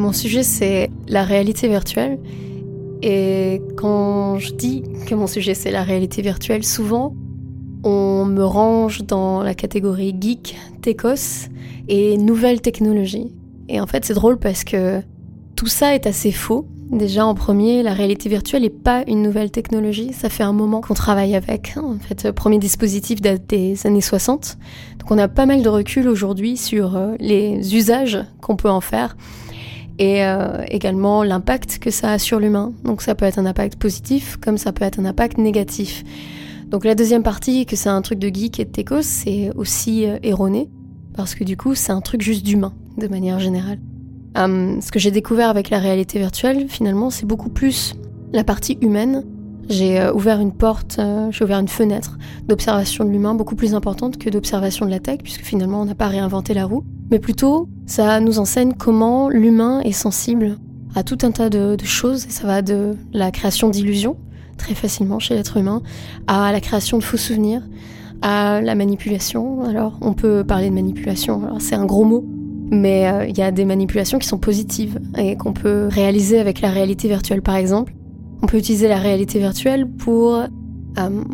Mon sujet, c'est la réalité virtuelle. Et quand je dis que mon sujet, c'est la réalité virtuelle, souvent, on me range dans la catégorie geek, techos et nouvelles technologies. Et en fait, c'est drôle parce que tout ça est assez faux. Déjà en premier, la réalité virtuelle n'est pas une nouvelle technologie, ça fait un moment qu'on travaille avec. En fait, le premier dispositif date des années 60. Donc on a pas mal de recul aujourd'hui sur euh, les usages qu'on peut en faire et euh, également l'impact que ça a sur l'humain. Donc ça peut être un impact positif comme ça peut être un impact négatif. Donc la deuxième partie, que c'est un truc de geek et de techos, c'est aussi euh, erroné parce que du coup c'est un truc juste d'humain de manière générale. Hum, ce que j'ai découvert avec la réalité virtuelle, finalement, c'est beaucoup plus la partie humaine. J'ai euh, ouvert une porte, j'ai ouvert une fenêtre d'observation de l'humain beaucoup plus importante que d'observation de la tech, puisque finalement on n'a pas réinventé la roue. Mais plutôt, ça nous enseigne comment l'humain est sensible à tout un tas de, choses, et ça va de la création d'illusions, très facilement chez l'être humain, à la création de faux souvenirs, à la manipulation. Alors, on peut parler de manipulation, c'est un gros mot, mais euh, il y a des manipulations qui sont positives et qu'on peut réaliser avec la réalité virtuelle par exemple. On peut utiliser la réalité virtuelle pour euh,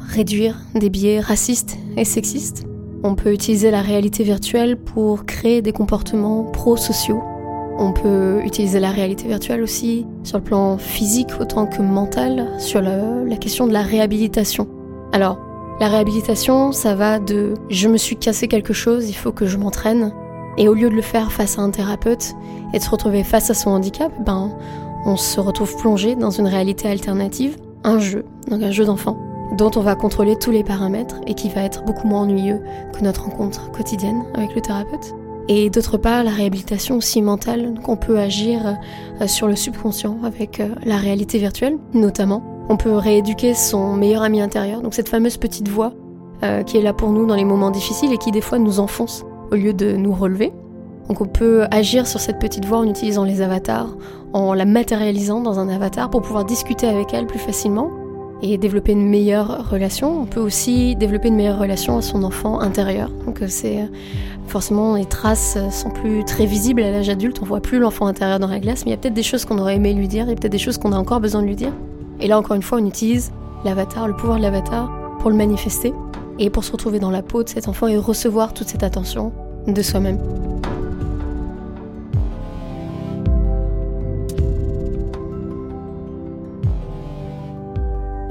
réduire des biais racistes et sexistes. On peut utiliser la réalité virtuelle pour créer des comportements pro-sociaux. On peut utiliser la réalité virtuelle aussi sur le plan physique autant que mental, sur la question de la réhabilitation. Alors, la réhabilitation, ça va de je me suis cassé quelque chose, il faut que je m'entraîne, et au lieu de le faire face à un thérapeute et de se retrouver face à son handicap, ben, on se retrouve plongé dans une réalité alternative, un jeu, donc un jeu d'enfant, dont on va contrôler tous les paramètres et qui va être beaucoup moins ennuyeux que notre rencontre quotidienne avec le thérapeute. Et d'autre part, la réhabilitation aussi mentale, qu'on peut agir euh, sur le subconscient avec euh, la réalité virtuelle, notamment. On peut rééduquer son meilleur ami intérieur, donc cette fameuse petite voix euh, qui est là pour nous dans les moments difficiles et qui des fois nous enfonce au lieu de nous relever. Donc on peut agir sur cette petite voix en utilisant les avatars, en la matérialisant dans un avatar pour pouvoir discuter avec elle plus facilement et développer une meilleure relation. On peut aussi développer une meilleure relation à son enfant intérieur. Donc euh, c'est euh, forcément les traces sont plus très visibles à l'âge adulte, on voit plus l'enfant intérieur dans la glace, mais il y a peut-être des choses qu'on aurait aimé lui dire, il y a peut-être des choses qu'on a encore besoin de lui dire. Et là encore une fois, on utilise l'avatar, le pouvoir de l'avatar pour le manifester et pour se retrouver dans la peau de cet enfant et recevoir toute cette attention de soi-même.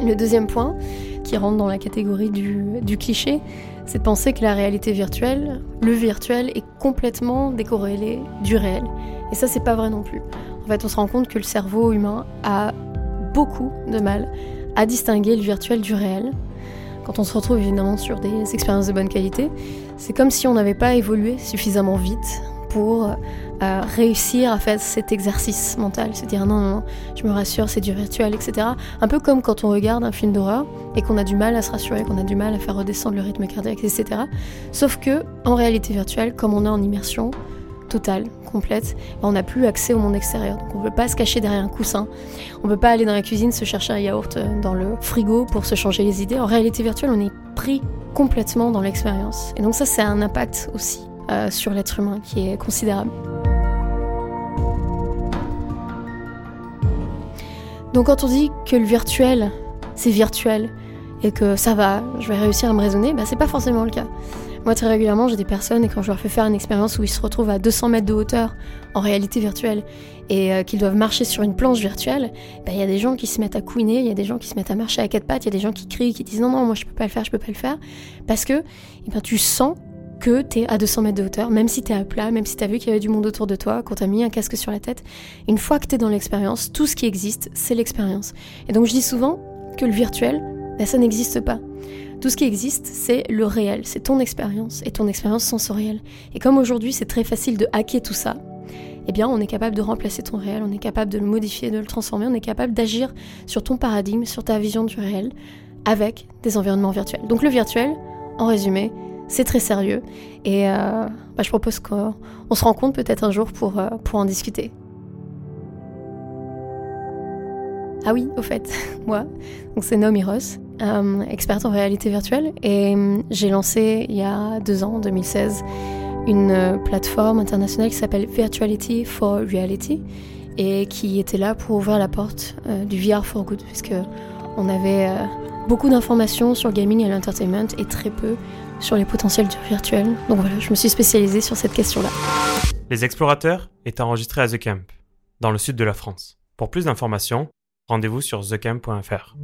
Le deuxième point, qui rentre dans la catégorie du, cliché, c'est de penser que la réalité virtuelle, le virtuel, est complètement décorrélé du réel. Et ça, c'est pas vrai non plus. En fait, on se rend compte que le cerveau humain a beaucoup de mal à distinguer le virtuel du réel quand on se retrouve évidemment sur des expériences de bonne qualité, c'est comme si on n'avait pas évolué suffisamment vite pour euh, réussir à faire cet exercice mental, se dire non, non, non, je me rassure, c'est du virtuel, etc. Un peu comme quand on regarde un film d'horreur et qu'on a du mal à se rassurer, qu'on a du mal à faire redescendre le rythme cardiaque, etc. Sauf que en réalité virtuelle, comme on est en immersion, totale, complète, on n'a plus accès au monde extérieur. Donc on ne peut pas se cacher derrière un coussin, on ne peut pas aller dans la cuisine se chercher un yaourt euh, dans le frigo pour se changer les idées. En réalité virtuelle, on est pris complètement dans l'expérience. Et donc ça, c'est un impact aussi euh, sur l'être humain qui est considérable. Donc quand on dit que le virtuel, c'est virtuel, et que ça va, je vais réussir à me raisonner, bah, c'est pas forcément le cas. Moi, très régulièrement, j'ai des personnes, et quand je leur fais faire une expérience où ils se retrouvent à 200 mètres de hauteur en réalité virtuelle et euh, qu'ils doivent marcher sur une planche virtuelle, bah, il y a des gens qui se mettent à couiner, il y a des gens qui se mettent à marcher à quatre pattes, il y a des gens qui crient, qui disent non, non, moi je peux pas le faire, je peux pas le faire. Parce que eh ben, tu sens que tu es à 200 mètres de hauteur, même si tu es à plat, même si tu as vu qu'il y avait du monde autour de toi, quand tu as mis un casque sur la tête. Une fois que tu es dans l'expérience, tout ce qui existe, c'est l'expérience. Et donc je dis souvent que le virtuel, bah, ça n'existe pas. Tout ce qui existe, c'est le réel, c'est ton expérience et ton expérience sensorielle. Et comme aujourd'hui c'est très facile de hacker tout ça, eh bien on est capable de remplacer ton réel, on est capable de le modifier, de le transformer, on est capable d'agir sur ton paradigme, sur ta vision du réel, avec des environnements virtuels. Donc le virtuel, en résumé, c'est très sérieux. Et euh, bah, je propose qu'on se rencontre peut-être un jour pour, euh, en discuter. Ah oui, au fait, moi, donc c'est Naomi Ross, euh, experte en réalité virtuelle, et j'ai lancé il y a deux ans, en 2016, une plateforme internationale qui s'appelle Virtuality for Reality et qui était là pour ouvrir la porte du VR for Good, puisque on avait beaucoup d'informations sur le gaming et l'entertainment et très peu sur les potentiels du virtuel. Donc voilà, je me suis spécialisée sur cette question-là. Les Explorateurs est enregistré à The Camp, dans le sud de la France. Pour plus d'informations, rendez-vous sur thecamp.fr.